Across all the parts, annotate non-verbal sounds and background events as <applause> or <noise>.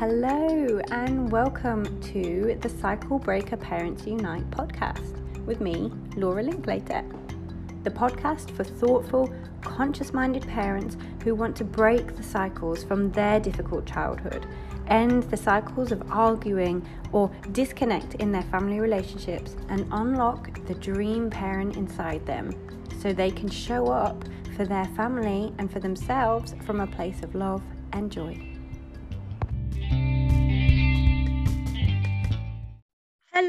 Hello, and welcome to the Cycle Breaker Parents Unite podcast with me, Laura Linklater. The podcast for thoughtful, conscious minded parents who want to break the cycles from their difficult childhood, end the cycles of arguing or disconnect in their family relationships, and unlock the dream parent inside them so they can show up for their family and for themselves from a place of love and joy.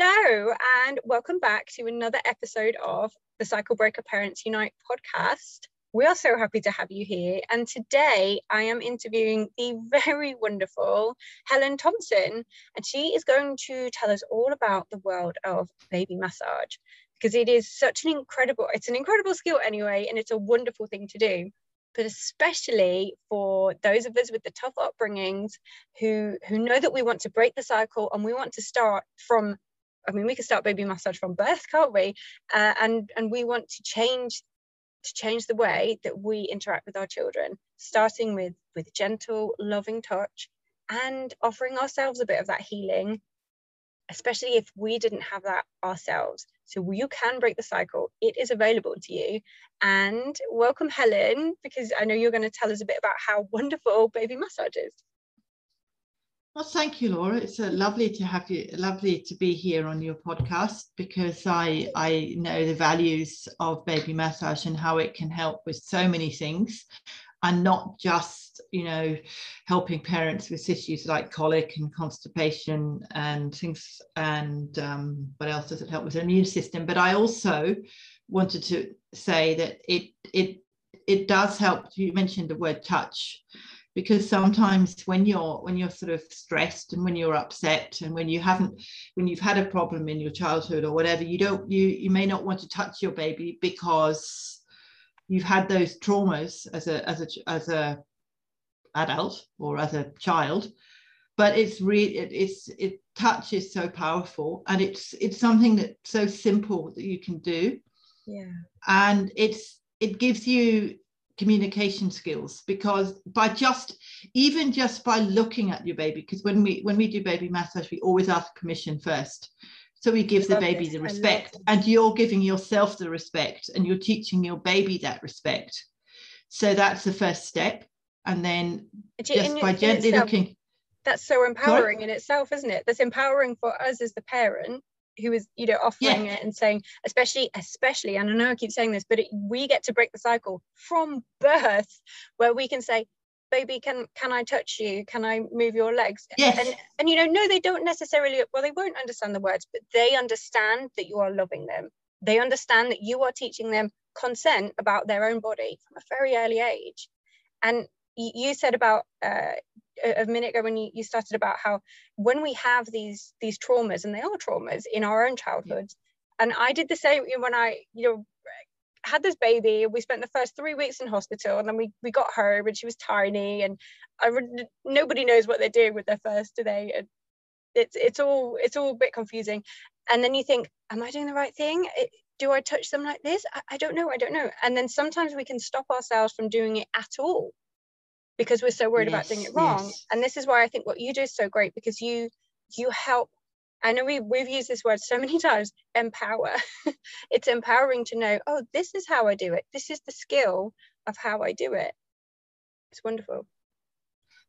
Hello, and welcome back to another episode of the Cycle Breaker Parents Unite podcast. We are so happy to have you here. And today I am interviewing the <laughs> very wonderful Helen Thompson. And she is going to tell us all about the world of baby massage because it is such an incredible, it's an incredible skill anyway, and it's a wonderful thing to do. But especially for those of us with the tough upbringings who who know that we want to break the cycle and we want to start from I mean, we can start baby massage from birth, can't we? Uh, and and we want to change to change the way that we interact with our children, starting with with gentle, loving touch, and offering ourselves a bit of that healing, especially if we didn't have that ourselves. So you can break the cycle. It is available to you. And welcome, Helen, because I know you're going to tell us a bit about how <laughs> wonderful baby massage is. Well, thank you, Laura. It's uh, lovely to have you, lovely to be here on your podcast because I I know the values of baby massage and how it can help with so many things, and not just you know helping parents with issues like colic and constipation and things and um, what else does it help with the immune system. But I also wanted to say that it it it does help. You mentioned the word touch because sometimes when you're when you're sort of stressed and when you're upset and when you haven't when you've had a problem in your childhood or whatever you don't you you may not want to touch your baby because you've had those traumas as a as a as a adult or as a child. But it's really it, it's it touch is so powerful and it's it's something that's so simple that you can do. Yeah. And it's it gives you communication skills because by just even just by looking at your baby because when we when we do baby massage we always ask permission first. So we give the baby the respect and you're giving yourself the respect and you're teaching your baby that respect. So that's the first step. And then just by gently itself, looking that's so empowering Sorry? in itself isn't it? That's empowering for us as the parent who is you know offering yeah. it and saying especially especially and i know i keep saying this but it, we get to break the cycle from birth where we can say baby can can i touch you can i move your legs yes. and and you know no they don't necessarily well they won't understand the words but they understand that you are loving them they understand that you are teaching them consent about their own body from a very early age and you said about uh, a minute ago when you, you started about how when we have these these traumas and they are traumas in our own childhoods. And i did the same when i you know had this baby we spent the first three weeks in hospital and then we, we got her and she was tiny and I nobody knows what they're doing with their first today and it's it's all it's all a bit confusing. And then you think am i doing the right thing? Do i touch them like this? I, I don't know i don't know. And then sometimes we can stop ourselves from doing it at all because we're so worried yes, about doing it wrong. yes. and this is why i think what you do is so great because you you help i know we, we've used this word so many <laughs> times empower. <laughs> It's empowering to know oh this is how i do it. This is the skill of how i do it. It's wonderful.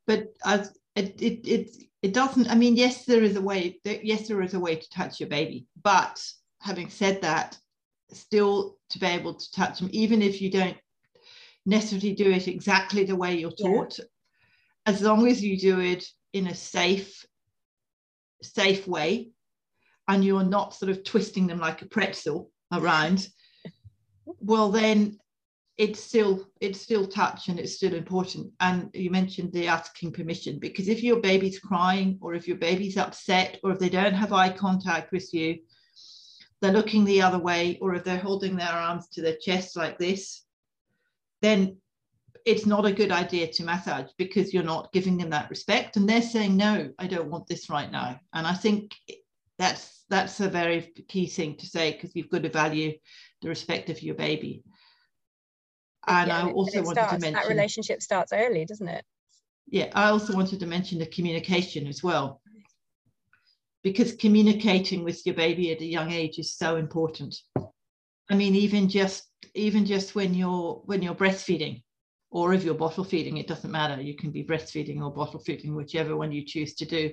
But as it, it it it doesn't i mean yes there is a way yes there is a way to touch your baby but having said that still to be able to touch them even if you don't necessarily do it exactly the way you're taught yeah. as long as you do it in a safe safe way and you're not sort of twisting them like a pretzel around well then it's still it's still touch and it's still important and you mentioned the asking permission because if your baby's crying or if your baby's upset or if they don't have eye contact with you they're looking the other way or if they're holding their arms to their chest like this then it's not a good idea to massage because you're not giving them that respect and they're saying no i don't want this right now and i think that's that's a very key thing to say because you've got to value the respect of your baby and yeah, i also wanted starts, to mention that relationship starts early doesn't it yeah, I also wanted to mention the communication as well. Because communicating with your baby at a young age is so important. I mean, even just even just when you're when you're breastfeeding, or if you're bottle feeding, it doesn't matter. You can be breastfeeding or bottle feeding, whichever one you choose to do.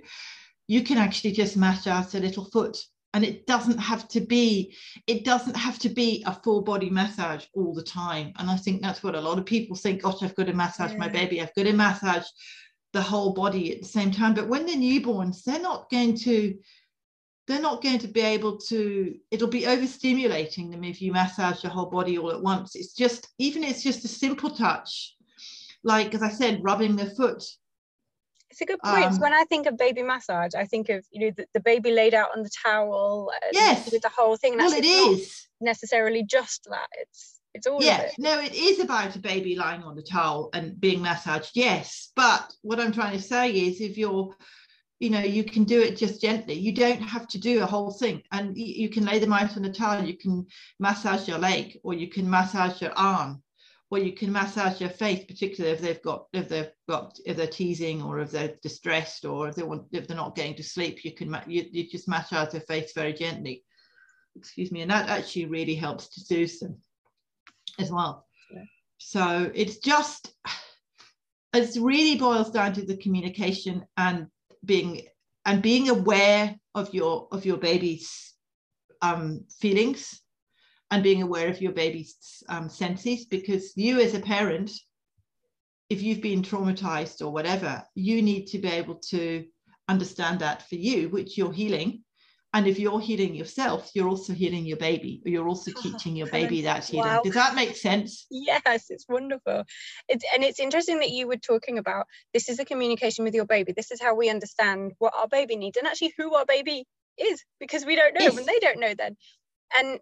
You can actually just massage a little foot and it doesn't have to be it doesn't have to be a full body massage all the time and i think that's what a lot of people think gosh i've got to massage yeah. my baby i've got to massage the whole body at the same time but when they're newborns they're not going to they're not going to be able to it'll be overstimulating them if you massage the whole body all at once it's just even it's just a simple touch like as i said rubbing their foot it's a good point. Um, when I think of baby massage, I think of you know the, the baby laid out on the towel. Yes, with the whole thing. well, it is necessarily just that. It's it's all. Yeah, it. no, it is about a baby lying on the towel and being massaged. Yes, but what I'm trying to say is, if you're you know you can do it just gently you don't have to do a whole thing and you can lay them out on the towel you can massage your leg or you can massage your arm or you can massage your face, particularly if they've got if they've got if they're teasing or if they're distressed or if they want if they're not getting to sleep. You can you, you just massage their face very gently. Excuse me, and that actually really helps to soothe them as well. Yeah. So it's just <sighs> it really boils down to the communication and being and being aware of your of your baby's um, feelings and being aware of your baby's um, senses because you as a parent if you've been traumatized or whatever you need to be able to understand that for you which you're healing and if you're healing yourself you're also healing your baby or you're also <laughs> teaching your baby that healing wow. does that make sense? Yes it's wonderful. It's and it's interesting that you were talking about this is a communication with your baby. This is how we understand what our baby needs and actually who our baby is because we don't know yes. and they don't know then. And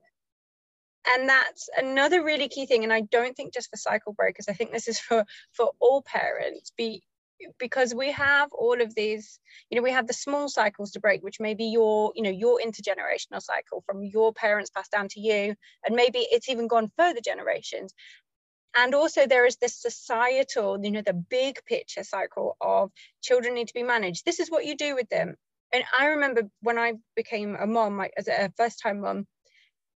and that's another really key thing. And i don't think just for cycle breakers i think this is for for all parents be because we have all of these you know we have the small cycles to break which may be your you know your intergenerational cycle from your parents passed down to you and maybe it's even gone further generations. And also there is this societal you know the big picture cycle of children need to be managed. This is what you do with them. And i remember when i became a mom like as a first time mom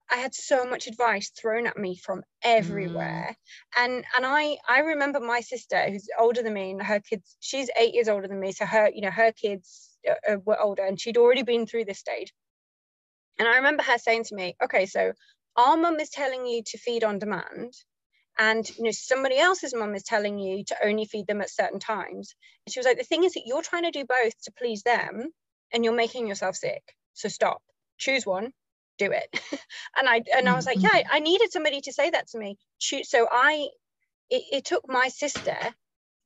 I had so much advice thrown at me from everywhere. Mm. And and I I remember my sister who's older than me and her kids, she's eight years older than me. So her, you know, her kids uh, uh, were older and she'd already been through this stage. And I remember her saying to me, okay, so our mum is telling you to feed on demand. And you know, somebody else's mum is telling you to only feed them at certain times. And she was like, the thing is that you're trying to do both to please them and you're making yourself sick. So stop. Choose one do it. <laughs> And i and i was like yeah mm-hmm. i needed somebody to say that to me. So i it, it took my sister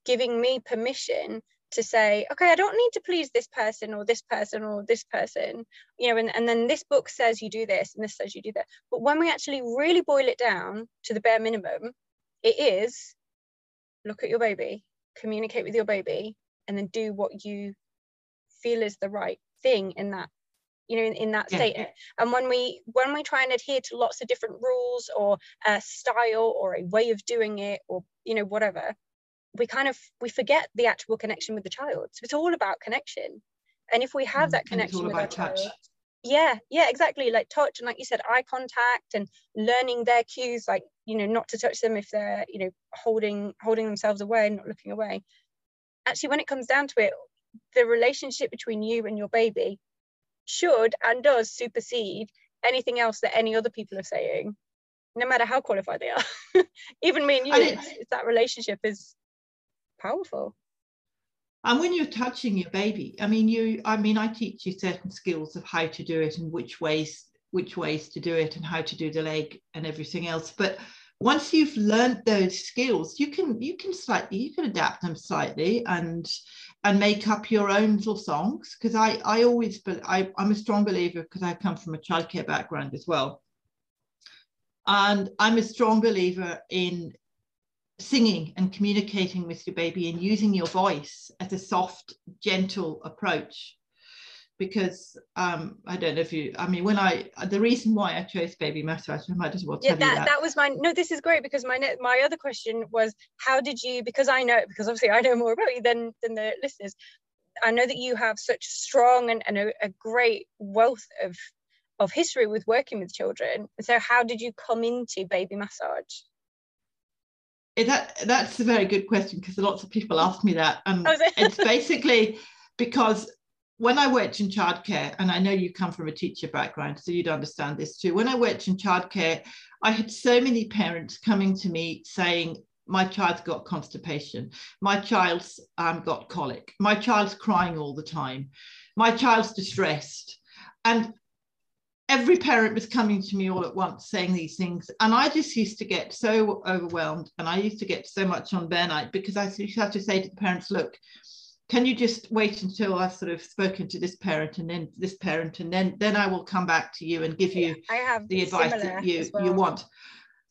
giving me permission to say okay i don't need to please this person or this person or this person you know and, and then this book says you do this and this says you do that. But when we actually really boil it down to the bare minimum it is look at your baby communicate with your baby and then do what you feel is the right thing in that you know in, in that state. yeah. and when we when we try and adhere to lots of different rules or a style or a way of doing it or you know whatever we kind of we forget the actual connection with the child. So it's all about connection. And if we have mm, that connection with our touch. child yeah yeah exactly. Like touch and like you said eye contact and learning their cues like you know not to touch them if they're you know holding holding themselves away and not looking away. Actually when it comes down to it the relationship between you and your baby should and does supersede anything else that any other people are saying, no matter how qualified they are. <laughs> Even me and you, it's, it's that relationship is powerful. And when you're touching your baby, I mean, you, I mean, I teach you certain skills of how to do it and which ways, which ways to do it and how to do the leg and everything else. But once you've learned those skills, you can you can slightly you can adapt them slightly and and make up your own little songs because I, I always but I, I'm a strong believer because I come from a childcare background as well. And I'm a strong believer in singing and communicating with your baby and using your voice as a soft, gentle approach. Because um, I don't know if you. I mean, when I the reason why I chose baby massage, I might as well tell yeah, that, you that. that was my no. This is great because my my other question was how did you because I know because obviously I know more about you than than the listeners. I know that you have such strong and, and a, a great wealth of of history with working with children. So how did you come into baby massage? that that's a very good question because lots of people ask me that and Oh, is it? it's basically because when I worked in childcare, and I know you come from a teacher background, so you'd understand this too. When I worked in childcare, I had so many parents coming to me saying, my child's got constipation, my child's um, got colic, my child's crying all the time, my child's distressed. And every parent was coming to me all at once saying these things. And I just used to get so overwhelmed and I used to get so much on burnout because I used to have to say to the parents, look, can you just wait until I've sort of spoken to this parent and then this parent and then then I will come back to you and give you have the advice that you well. you want.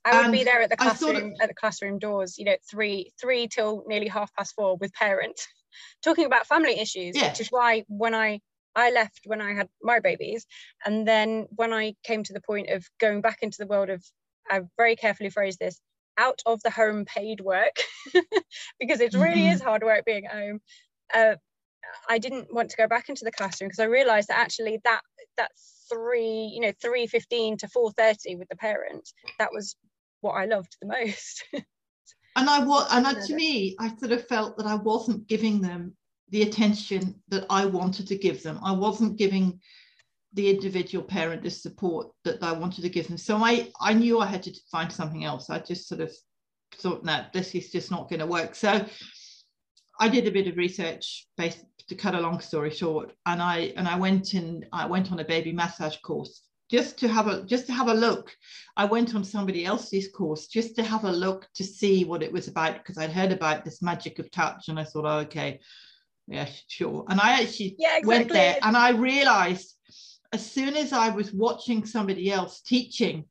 I would be there at the I thought it- classroom at the classroom doors, you know, three three till nearly half past four with parents <laughs> talking about family issues, Yeah. which is why when I I left when I had my babies, and then when I came to the point of going back into the world of, I very carefully phrased this, out of the home paid work, <laughs> because it really Mhm. is hard work being at home. Uh, I didn't want to go back into the classroom because I realised that actually that that three, you know, three fifteen to four thirty with the parents, that was what I loved the most. <laughs> And I was and I, to me, I sort of felt that I wasn't giving them the attention that I wanted to give them. I wasn't giving the individual parent the support that I wanted to give them. So I, I knew I had to find something else. I just sort of thought, no, this is just not going to work. So I did a bit of research based to cut a long story short, and I and I went in, I went on a baby massage course just to have a just to have a look. I went on somebody else's course just to have a look to see what it was about because I'd heard about this magic of touch and I thought, oh, okay, yeah, sure. And I actually yeah, went there and I realized as soon as I was watching somebody else teaching,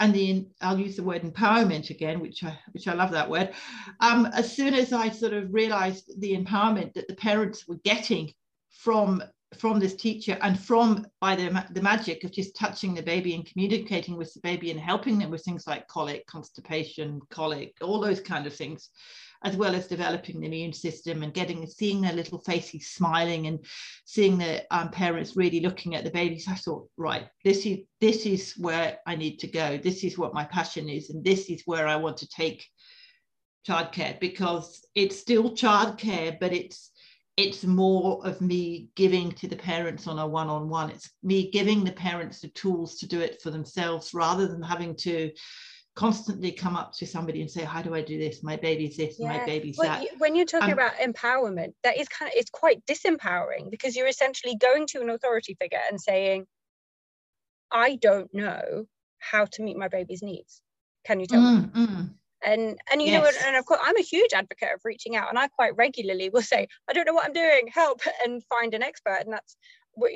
and the I'll use the word empowerment again, which I which I love that word. Um, as soon as I sort of realized the empowerment that the parents were getting from from this teacher and from by the, the magic of just touching the baby and communicating with the baby and helping them with things like colic, constipation, colic, all those kind of things, as well as developing the immune system and getting seeing their little faces smiling and seeing the um, parents really looking at the babies. I thought, right, this is this is where I need to go. This is what my passion is, and this is where I want to take childcare because it's still childcare, but it's it's more of me giving to the parents on a one-on-one. It's me giving the parents the tools to do it for themselves rather than having to constantly come up to somebody and say, How do I do this? My baby's this, my baby's Well, that. you- when you're talking Um, about empowerment, that is kind of it's quite disempowering because you're essentially going to an authority figure and saying, "I don't know how to meet my baby's needs. Can you tell me?" Mm, mm. And and you know, and, and of course, I'm a huge advocate of reaching out, and I quite regularly will say, "I don't know what I'm doing. Help!" <laughs> and find an expert, and that's what.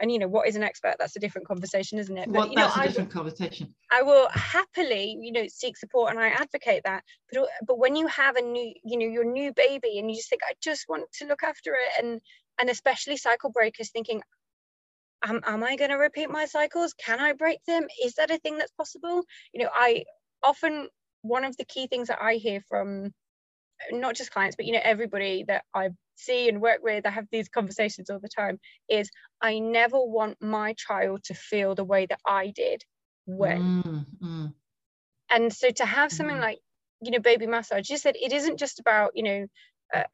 And you know what is an expert? That's a different conversation, isn't it? Well, you know, that's a I, different conversation. I will happily, you know, seek support and I advocate that. But but when you have a new, you know, your new baby and you just think, I just want to look after it, and and especially cycle breakers thinking, am, am I going to repeat my cycles? Can I break them? Is that a thing that's possible? You know, I often one of the key things that I hear from not just clients, but you know, everybody that I see and work with, I have these conversations all the time, is I never want my child to feel the way that I did when. Mm, mm. and so to have something Mhm. like you know baby massage you said it isn't just about you know uh,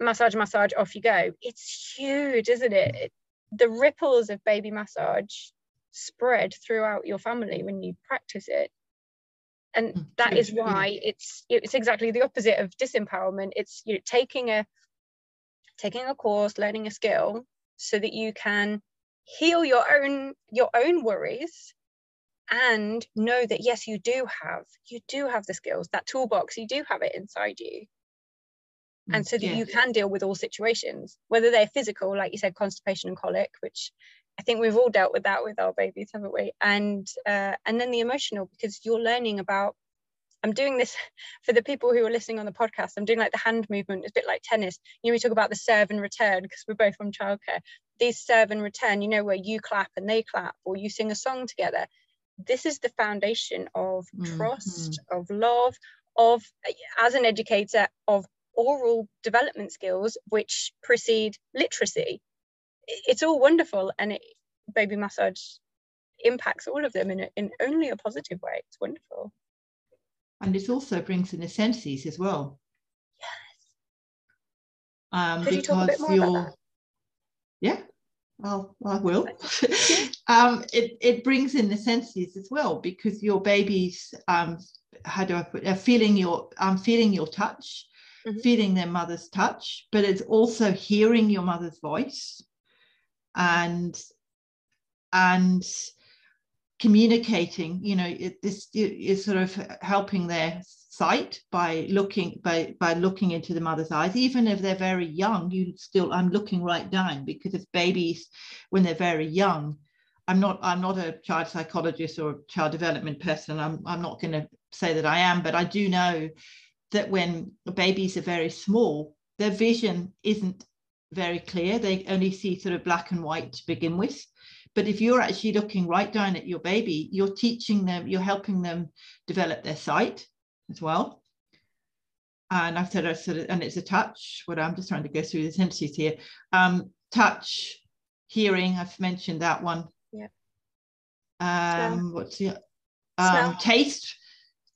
massage massage off you go. It's huge isn't it? It- the ripples of baby massage spread throughout your family when you practice it. And Mm, that is why it's it's exactly the opposite of disempowerment. It's you know taking a taking a course learning a skill so that you can heal your own your own worries and know that yes you do have you do have the skills that toolbox you do have it inside you. And so that you can deal with all situations whether they're physical like you said constipation and colic which i think we've all dealt with that with our babies haven't we? And uh, and then the emotional because you're learning about I'm doing this <laughs> for the people who are listening on the podcast. I'm doing like the hand movement. It's a bit like tennis. You know, we talk about the serve and return because we're both from childcare. These serve and return, you know, where you clap and they clap or you sing a song together. This is the foundation of mm-hmm. trust, of love, of, as an educator, of oral development skills which precede literacy. It's all wonderful and it, baby massage impacts all of them in, a, in only a positive way. It's wonderful. And it also brings in necessities as well. Yes. Um, Could you talk a bit more about that? Yeah, well, I will. <laughs> um, it, it brings in the senses as well because your babies, um, how do I put, are feeling your, um, feeling your touch, mm-hmm. feeling their mother's touch, but it's also hearing your mother's voice, and and communicating you know it, this is sort of helping their sight by looking by by looking into the mother's eyes. Even if they're very young you still i'm looking right down because as babies when they're very young i'm not i'm not a child psychologist or child development person. I'm, I'm not going to say that i am but i do know that when babies are very small their vision isn't very clear. They only see sort of black and white to begin with but if you're actually looking right down at your baby, you're teaching them, you're helping them develop their sight as well. And I've said, I said, and it's a touch. What I'm just trying to go through the sentences here. Um, touch, hearing. I've mentioned that one. Yeah. Um, smell. what's the um, smell. taste,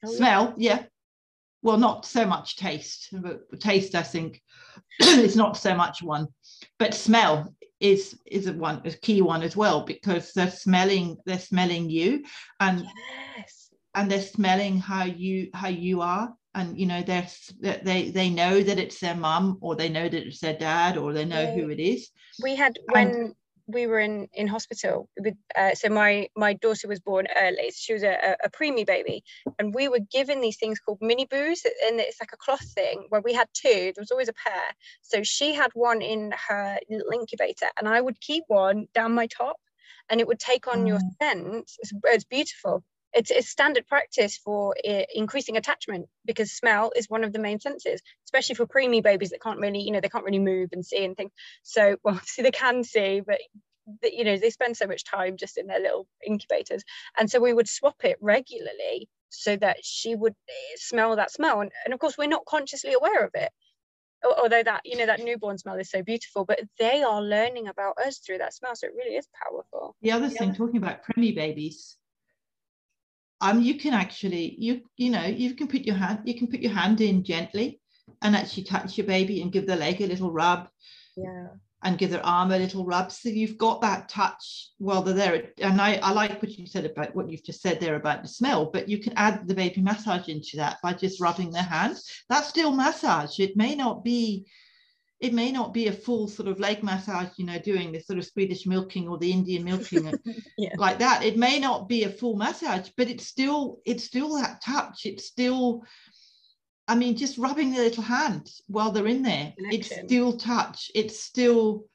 oh, smell? Yeah. yeah. Well, not so much taste, but taste. I think <clears throat> it's not so much one, but smell is is a one a key one as well because they're smelling they're smelling you and yes. and they're smelling how you how you are and you know they're they they know that it's their mum or they know that it's their dad or they know yeah. who it is we had when and, we were in in hospital with uh, so my my daughter was born early. She was a, a preemie baby. And we were given these things called mini boos and it's like a cloth thing. Where we had two. There was always a pair. So she had one in her little incubator and i would keep one down my top and it would take on mm. your scent. It's, it's beautiful it's, it's standard practice for increasing attachment because smell is one of the main senses, especially for preemie babies that can't really, you know, they can't really move and see and things. So, well, <laughs> see, they can see, but you know, they spend so much time just in their little incubators. And so we would swap it regularly so that she would eh, smell that smell. And, and of course, we're not consciously aware of it although that you know that newborn smell is so beautiful but they are learning about us through that smell so it really is powerful the other thing talking about preemie babies um, you can actually you you know you can put your hand you can put your hand in gently and actually touch your baby and give the leg a little rub. Yeah. And give their arm a little rub. So you've got that touch. While they're there. And I, I like what you said about what you've just said there about the smell but you can add the baby massage into that by just rubbing their hand. That's still massage. It may not be it may not be a full sort of leg massage, you know, doing the sort of Swedish milking or the Indian milking <laughs> yeah. like that. It may not be a full massage, but it's still it's still that touch. It's still, I mean, just rubbing the little hand while they're in there. Connection. It's still touch. It's still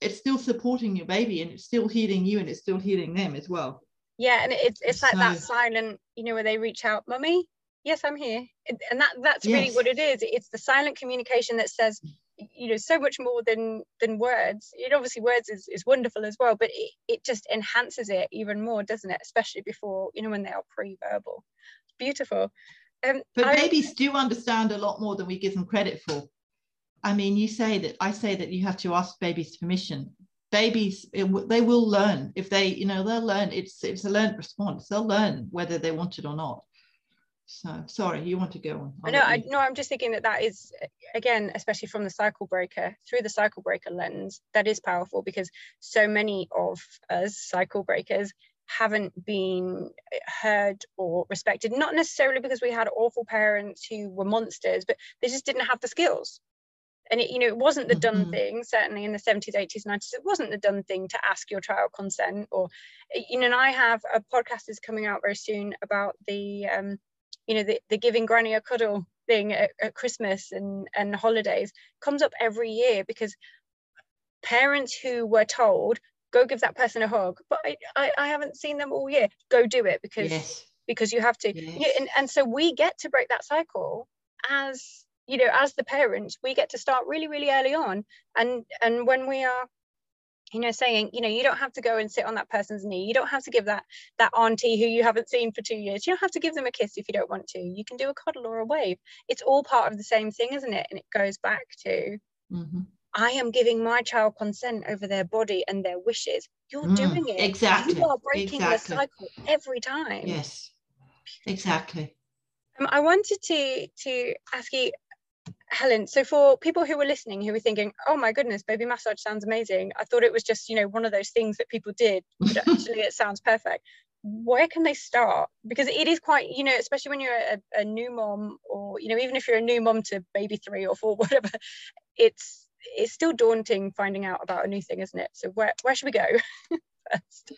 it's still supporting your baby and it's still healing you and it's still healing them as well. Yeah, and it's it's like so, that silent, you know, where they reach out, mummy, yes i'm here. And that that's yes. really what it is. It's the silent communication that says you know so much more than than words. It obviously words is, is wonderful as well but it, it just enhances it even more doesn't it? Especially before you know when they are pre-verbal. It's beautiful. Um, but I, babies do understand a lot more than we give them credit for. I mean you say that i say that you have to ask babies permission. Babies it, they will learn. If they you know they'll learn. It's it's a learned response. They'll learn whether they want it or not so sorry, you want to go on? i know. I no, I'm just thinking that that is again, especially from the cycle breaker through the cycle breaker lens, that is powerful because so many of us cycle breakers haven't been heard or respected. Not necessarily because we had awful parents who were monsters, but they just didn't have the skills. And it, you know, it wasn't the done mm-hmm. thing. Certainly in the 70s, 80s, 90s, it wasn't the done thing to ask your child consent. Or, you know, and I have a podcast is coming out very soon about the um, you know the, the giving granny a cuddle thing at, at christmas and and holidays comes up every year because parents who were told go give that person a hug but I, I, I haven't seen them all year go do it because yes. because you have to Yes. and, and so we get to break that cycle as you know as the parents we get to start really really early on and and when we are you know saying you know you don't have to go and sit on that person's knee. You don't have to give that that auntie who you haven't seen for two years you don't have to give them a kiss if you don't want to. You can do a cuddle or a wave. It's all part of the same thing isn't it? And it goes back to Mhm. i am giving my child consent over their body and their wishes. You're Mm, doing it. exactly, you are breaking exactly. the cycle every time. Yes, exactly. um, I wanted to to ask you, Helen. So for people who were listening, who were thinking, "Oh my goodness, baby massage sounds amazing," I thought it was just you know one of those things that people did, but <laughs> actually it sounds perfect. Where can they start? Because it is quite, you know, especially when you're a, a new mom, or you know, even if you're a new mom to baby three or four, <laughs> whatever, it's it's still daunting finding out about a new thing, isn't it? So where where should we go <laughs> first?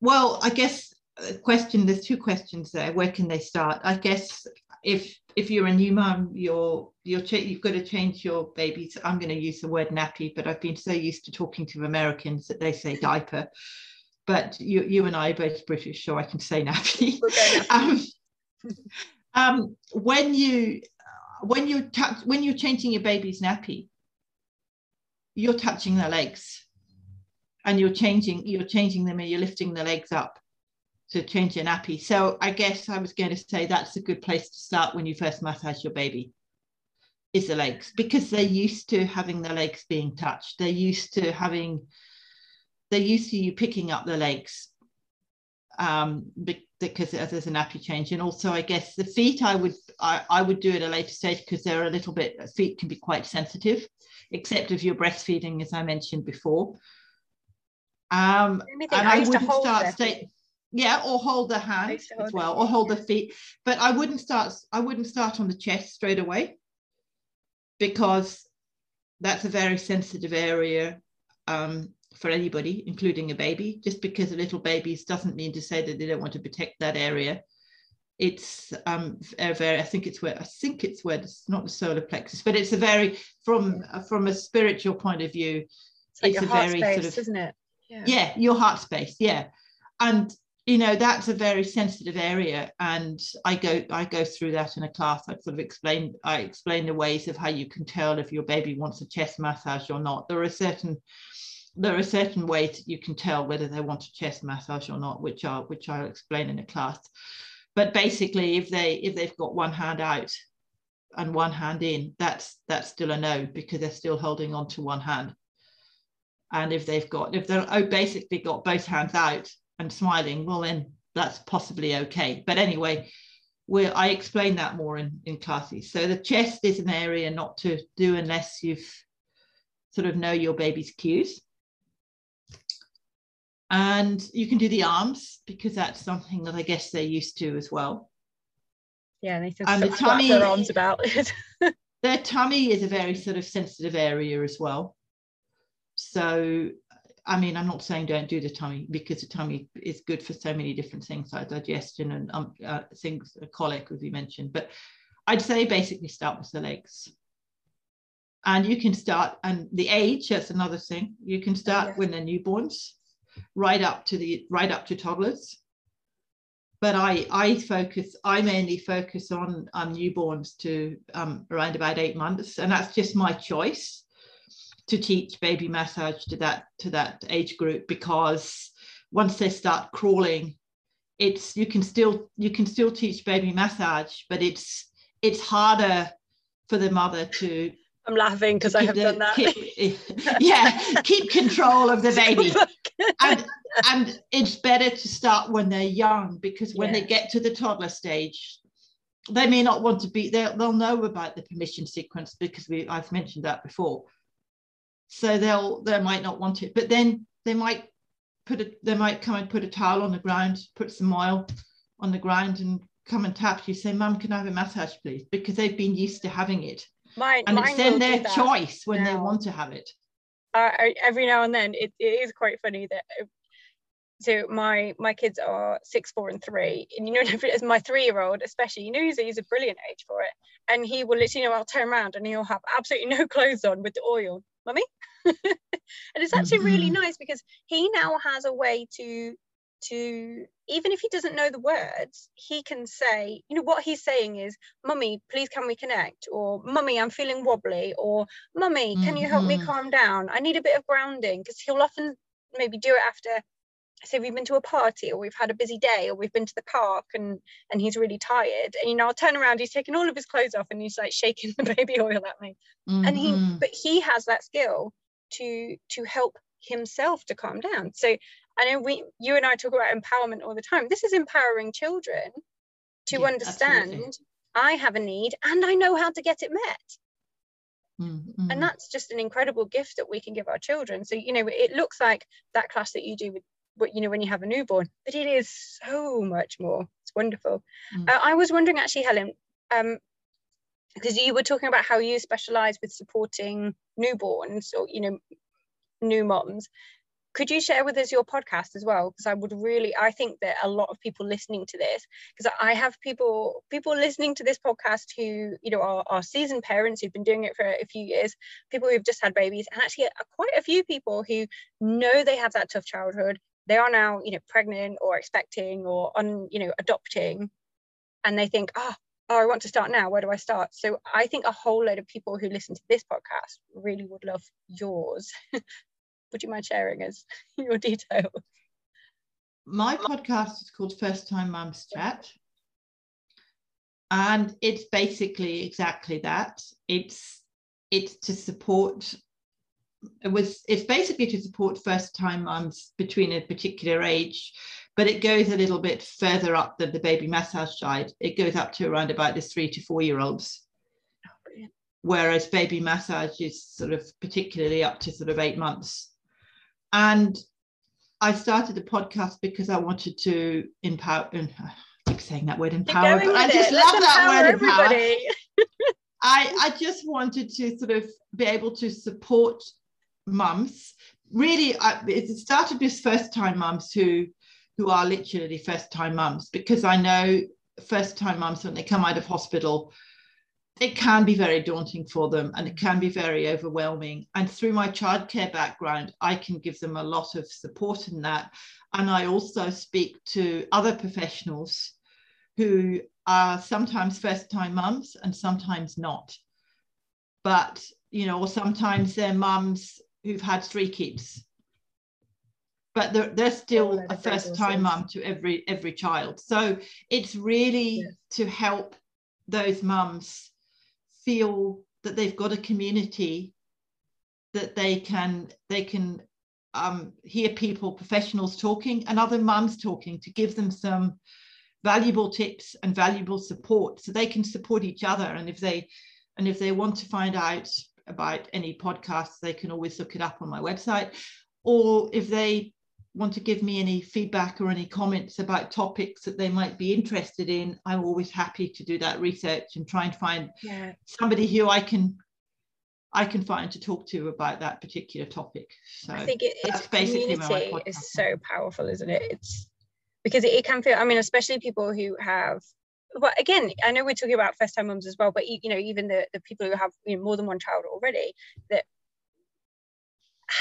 Well, I guess a question. There's two questions there. Where can they start? I guess if if you're a new mum, you're you're cha- you've got to change your baby's. I'm going to use the word nappy, but I've been so used to talking to Americans that they say diaper. But you you and I are both British, so I can say nappy. <laughs> We'll um, um, when you when you touch when you're changing your baby's nappy, you're touching their legs, and you're changing you're changing them and you're lifting the legs up to change your nappy. So I guess I was going to say that's a good place to start when you first massage your baby is the legs because they're used to having the legs being touched. They're used to having they're used to you picking up the legs um, because there's a nappy change. And also, I guess the feet, I would I, I would do at a later stage because they're a little bit feet can be quite sensitive, except if you're breastfeeding, as I mentioned before. Um, Anything and I I wouldn't start state. Yeah or hold the hand as well or hold the feet. But i wouldn't start i wouldn't start on the chest straight away because that's a very sensitive area um, for anybody including a baby. Just because a little babies doesn't mean to say that they don't want to protect that area. It's um a very i think it's where i think it's where it's not the solar plexus but it's a very from from a spiritual point of view It's like it's a very space, sort of isn't it? Yeah. yeah your heart space yeah. And you know that's a very sensitive area and i go i go through that in a class. I sort of explain i explain the ways of how you can tell if your baby wants a chest massage or not. There are certain there are certain ways that you can tell whether they want a chest massage or not which are which i'll explain in a class. But basically if they if they've got one hand out and one hand in that's that's still a no because they're still holding on to one hand. And if they've got if they're oh, basically got both hands out and smiling well then that's possibly okay but anyway where i explain that more in in classes so the chest is an area not to do unless you've sort of know your baby's cues and you can do the arms because that's something that i guess they're used to as well Yeah, they can And the sort of flap tummy- their arms about it. <laughs> their tummy is a very sort of sensitive area as well. So, I mean, I'm not saying don't do the tummy because the tummy is good for so many different things like digestion and um, uh, things, uh, colic, as we mentioned. But I'd say basically start with the legs. And you can start, and the age, that's another thing. You can start Yeah. when they're newborns, right up to the right up to toddlers. But I I focus, I mainly focus on on newborns to um, around about eight months, and that's just my choice to teach baby massage to that to that age group because once they start crawling, it's you can still you can still teach baby massage, but it's it's harder for the mother to I'm laughing because I have the- done that. keep- <laughs> yeah, keep control of the <laughs> baby. And, and it's better to start when they're young because when they get to the toddler stage, they may not want to be they'll, they'll know about the permission sequence because we I've mentioned that before. So they'll they might not want it, but then they might put a they might come and put a towel on the ground, put some oil on the ground and come and tap you, say, Mum, can I have a massage, please? Because they've been used to having it. Mine, And mine it's then their choice when they want to have it. uh, every now and then it, it is quite funny that so my my kids are six four and three and you know <laughs> as my three year old especially you know he's, a- he's a brilliant age for it and he will literally you know I'll turn around and he'll have absolutely <laughs> no clothes on with the oil mummy <laughs> and it's actually really Mhm. nice because he now has a way to to even if he doesn't know the words, he can say, you know, what he's saying is, Mummy, please can we connect? Or Mummy, I'm feeling wobbly. Or Mummy, can you help me Mhm. calm down? I need a bit of grounding. Because he'll often maybe do it after, say, we've been to a party or we've had a busy day or we've been to the park and and he's really tired. And you know, I'll turn around, he's taken all of his clothes off and he's like shaking the <laughs> baby oil at me and he Mhm. but he has that skill to to help himself to calm down so i know we you and i talk about empowerment all the time this is empowering children to Yeah, understand absolutely. i have a need and i know how to get it met Mhm. and that's just an incredible gift that we can give our children so you know it looks like that class that you do with you know when you have a newborn but it is so much more. It's wonderful. Mm. uh, i was wondering actually helen um because you were talking about how you specialize with supporting newborns or you know new moms. Could you share with us your podcast as well? Because i would really i think that a lot of people listening to this because i have people people listening to this podcast who you know are, are seasoned parents who've been doing it for a few years people who've just had babies and actually uh, quite a few people who know they have that tough childhood they are now you know pregnant or expecting or on you know adopting. And they think oh oh i want to start now. Where do i start? So i think a whole load of people who listen to this podcast really would love yours. <laughs> Would you mind sharing us <laughs> your details? My podcast is called First Time Mums Chat. And it's basically exactly that. It's it's to support it was it's basically to support first time moms between a particular age, but it goes a little bit further up than the baby massage side. It goes up to around about the three to four year olds. oh, whereas baby massage is sort of particularly up to sort of eight months. And I started the podcast because I wanted to empower. And I keep saying that word empower, but I just it. love Let's that word empower. <laughs> I, I just wanted to sort of be able to support mums. Really, I, it started with first time mums who who are literally first time mums because I know first time mums when they come out of hospital, it can be very daunting for them and it can be very overwhelming. And through my childcare background, I can give them a lot of support in that. And I also speak to other professionals who are sometimes first time mums and sometimes not. But, you know, or sometimes they're mums who've had three kids. But they're, they're still a first time mum to every every child. So it's really Yes. to help those mums feel that they've got a community that they can they can um, hear people professionals talking and other mums talking to give them some valuable tips and valuable support so they can support each other and if they and if they want to find out about any podcasts they can always look it up on my website or if they want to give me any feedback or any comments about topics that they might be interested in i'm always happy to do that research and try and find yeah somebody who i can i can find to talk to about that particular topic so I think it, it's basically my community is so powerful, isn't it? It's because it, it can feel. I mean, especially people who have. Well, again, I know we're talking about first time moms as well, but you know, even the the people who have you know, more than one child already, that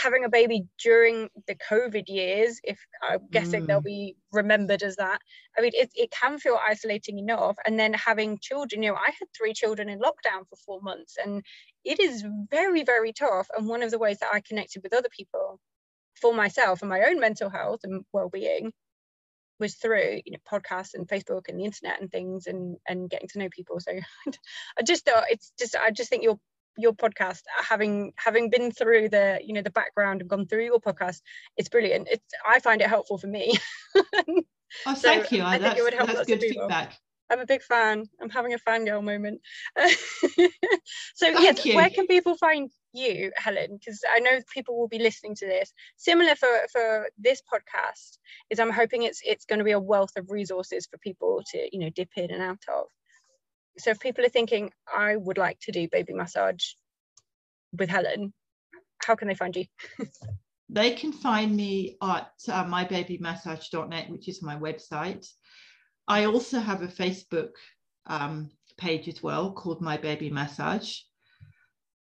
having a baby during the COVID years, if I'm guessing they'll Mm. be remembered as that. I mean, it, it can feel isolating enough. And then having children, you know, I had three children in lockdown for four months, and it is very, very tough. And one of the ways that I connected with other people for myself and my own mental health and well-being was through you know podcasts and Facebook and the internet and things and and getting to know people. So <laughs> I just thought it's just I just think your your podcast having having been through the you know the background and gone through your podcast it's brilliant it's i find it helpful for me oh <laughs> so thank you I think it would help that's lots of good people. feedback i'm a big fan i'm having a fangirl moment <laughs> so Thank yes you. where can people find you helen because i know people will be listening to this similar for for this podcast is i'm hoping it's it's going to be a wealth of resources for people to you know dip in and out of so if people are thinking i would like to do baby massage with helen how can they find you <laughs> they can find me at uh, mybabymassage.net, which is my website. I also have a Facebook um, page as well called My Baby Massage.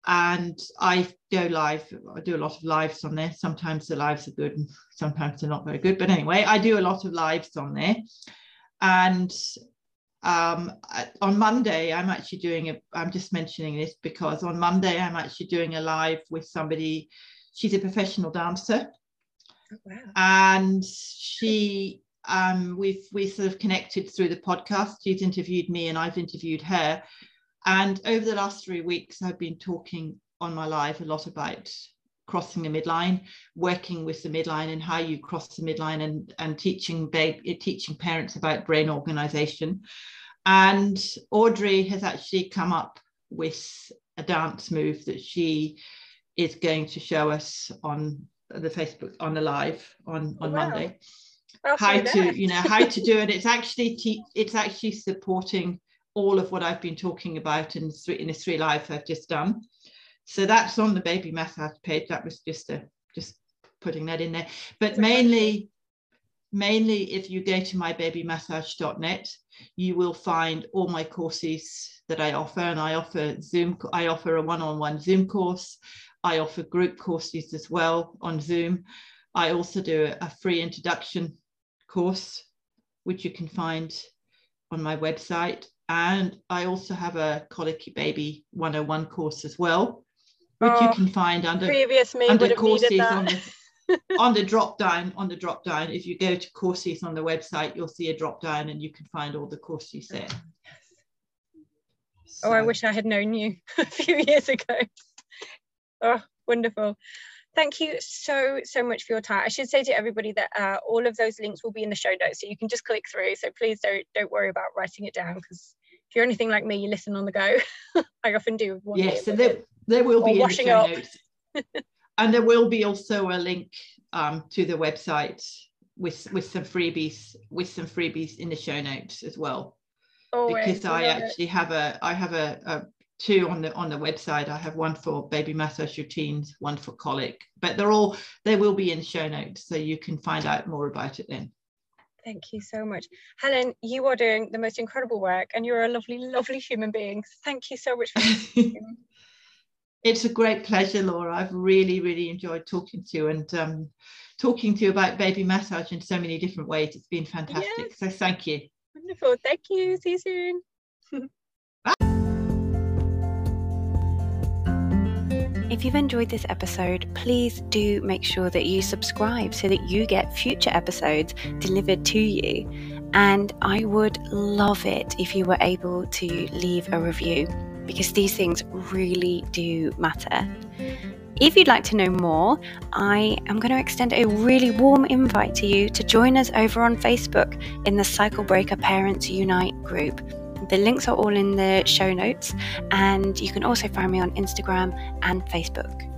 And I go live. I do a lot of lives on there. Sometimes the lives are good and sometimes they're not very good. But anyway, I do a lot of lives on there. And um, on Monday, I'm actually doing a, I'm just mentioning this because on Monday, I'm actually doing a live with somebody. She's a professional dancer. Oh, wow. And she, um, we've, we sort of connected through the podcast. She's interviewed me and I've interviewed her and over the last three weeks, I've been talking on my live a lot about crossing the midline, working with the midline and how you cross the midline and, and teaching babe, teaching parents about brain organization. And Audrey has actually come up with a dance move that she is going to show us on the Facebook on the live on, on wow. Monday. I'll how to, you know, how to do <laughs> it. It's actually te- it's actually supporting all of what I've been talking about in, three, in the three lives I've just done. So that's on the baby massage page. That was just a just putting that in there. But mainly, mainly if you go to mybabymassage.net, you will find all my courses that I offer. And I offer Zoom, I offer a one-on-one Zoom course. I offer group courses as well on Zoom. I also do a free introduction course, which you can find on my website. And I also have a Colicky Baby 101 course as well, which oh, you can find under, previous me under courses on the, <laughs> on the drop down. On the drop down, if you go to courses on the website, you'll see a drop down and you can find all the courses there. So. Oh, I wish I had known you <laughs> a few years ago. Oh, wonderful. Thank you so, so much for your time. I should say to everybody that uh, all of those links will be in the show notes, so you can just click through. So please don't don't worry about writing it down because if you're anything like me, you listen on the go. <laughs> I often do. One yes, so there, there will be in the show notes. <laughs> and there will be also a link um, to the website with with some freebies with some freebies in the show notes as well. because I actually it. have a I have a, a two on the on the website. I have one for baby massage routines, one for colic, but they're all they will be in show notes, so you can find out more about it then. Thank you so much. Helen, you are doing the most incredible work and you're a lovely, lovely human being. Thank you so much for <laughs> <laughs> It's a great pleasure, Laura. I've really, really enjoyed talking to you and um, talking to you about baby massage in so many different ways. It's been fantastic. Yes. So thank you. Wonderful. Thank you. See you soon. <laughs> If you've enjoyed this episode, please do make sure that you subscribe so that you get future episodes delivered to you. And I would love it if you were able to leave a review because these things really do matter. If you'd like to know more, I am going to extend a really warm invite to you to join us over on Facebook in the Cycle Breaker Parents Unite group. The links are all in the show notes, and you can also find me on Instagram and Facebook.